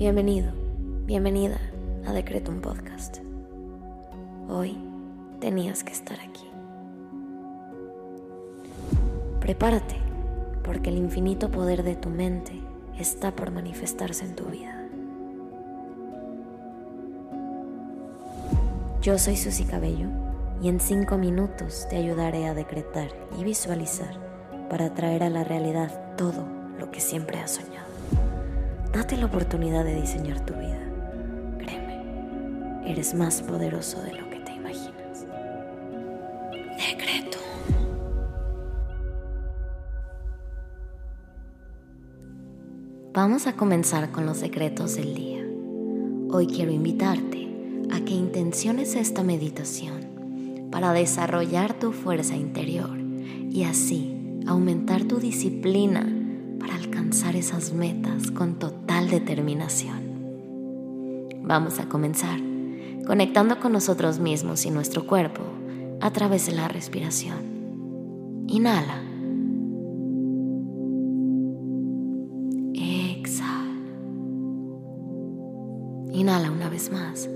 Bienvenido, bienvenida a Decretum Podcast. Hoy tenías que estar aquí. Prepárate, porque el infinito poder de tu mente está por manifestarse en tu vida. Yo soy Susy Cabello y en cinco minutos te ayudaré a decretar y visualizar para traer a la realidad todo lo que siempre has soñado. Date la oportunidad de diseñar tu vida. Créeme, eres más poderoso de lo que te imaginas. Decreto. Vamos a comenzar con los secretos del día. Hoy quiero invitarte a que intenciones esta meditación para desarrollar tu fuerza interior y así aumentar tu disciplina alcanzar esas metas con total determinación. Vamos a comenzar conectando con nosotros mismos y nuestro cuerpo a través de la respiración. Inhala. Exhala. Inhala una vez más.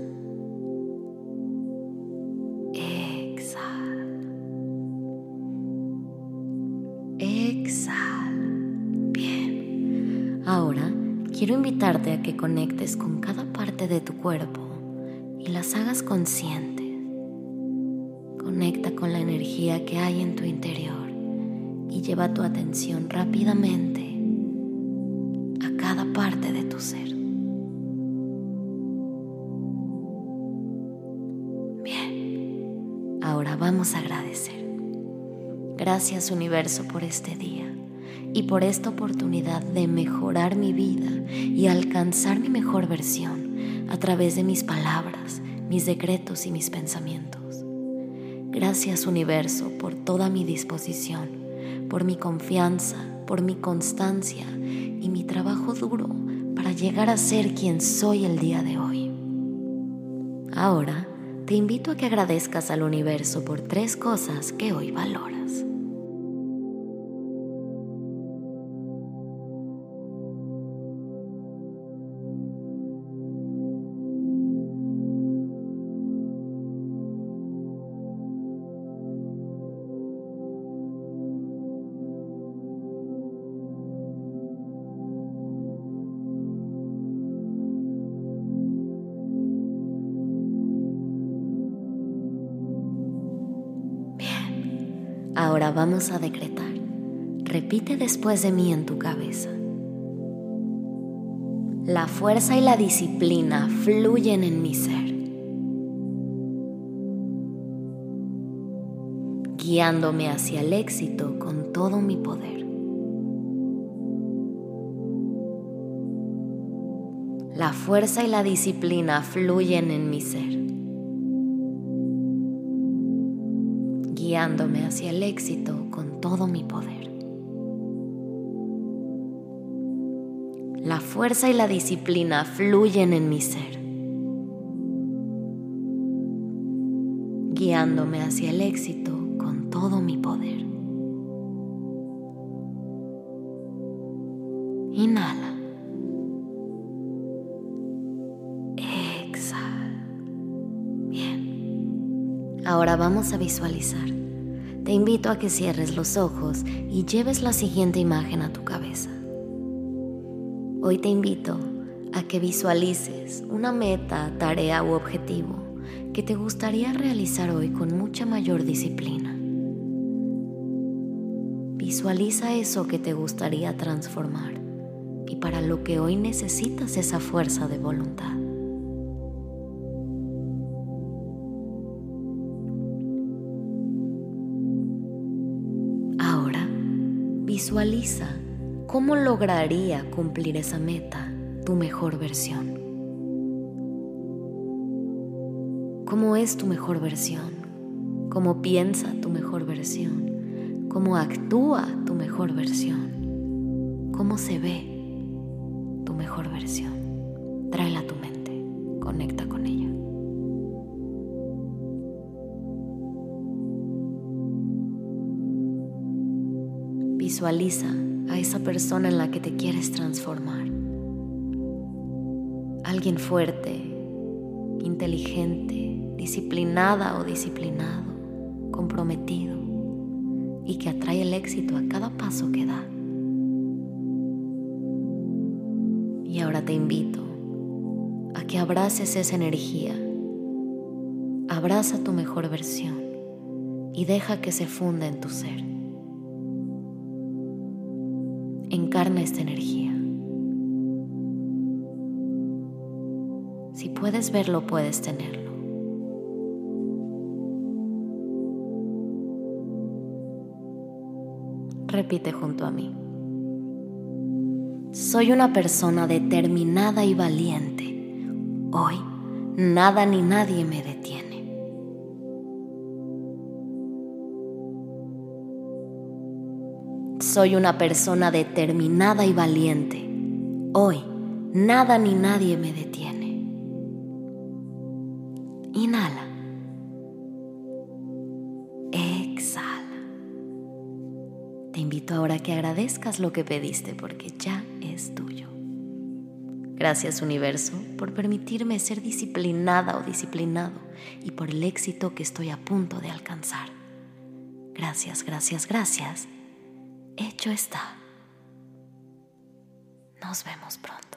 Exhala. Exhala. Ahora quiero invitarte a que conectes con cada parte de tu cuerpo y las hagas conscientes. Conecta con la energía que hay en tu interior y lleva tu atención rápidamente a cada parte de tu ser. Bien, ahora vamos a agradecer. Gracias universo por este día y por esta oportunidad de mejorar mi vida y alcanzar mi mejor versión a través de mis palabras, mis decretos y mis pensamientos. Gracias universo por toda mi disposición, por mi confianza, por mi constancia y mi trabajo duro para llegar a ser quien soy el día de hoy. Ahora te invito a que agradezcas al universo por tres cosas que hoy valoras. Ahora vamos a decretar. Repite después de mí en tu cabeza. La fuerza y la disciplina fluyen en mi ser, guiándome hacia el éxito con todo mi poder. La fuerza y la disciplina fluyen en mi ser guiándome hacia el éxito con todo mi poder. La fuerza y la disciplina fluyen en mi ser, guiándome hacia el éxito con todo mi poder. Inhala. Ahora vamos a visualizar te invito a que cierres los ojos y lleves la siguiente imagen a tu cabeza. Hoy te invito a que visualices una meta, tarea u objetivo que te gustaría realizar hoy con mucha mayor disciplina. Visualiza eso que te gustaría transformar y para lo que hoy necesitas esa fuerza de voluntad. Visualiza cómo lograría cumplir esa meta tu mejor versión. ¿Cómo es tu mejor versión? ¿Cómo piensa tu mejor versión? ¿Cómo actúa tu mejor versión? ¿Cómo se ve tu mejor versión? Tráela a tu mente, conecta con ella. Visualiza a esa persona en la que te quieres transformar. alguien fuerte, inteligente, disciplinada o disciplinado, comprometido y que atrae el éxito a cada paso que da. Y ahora te invito a que abraces esa energía, abraza tu mejor versión y deja que se funda en tu ser. Encarna esta energía. Si puedes verlo, puedes tenerlo. Repite junto a mí. Soy una persona determinada y valiente. Hoy nada ni nadie me detiene. Soy una persona determinada y valiente. Hoy nada ni nadie me detiene. Inhala. Exhala. Te invito ahora a que agradezcas lo que pediste porque ya es tuyo. Gracias universo por permitirme ser disciplinada o disciplinado y por el éxito que estoy a punto de alcanzar. Gracias, gracias, gracias hecho está. Nos vemos pronto.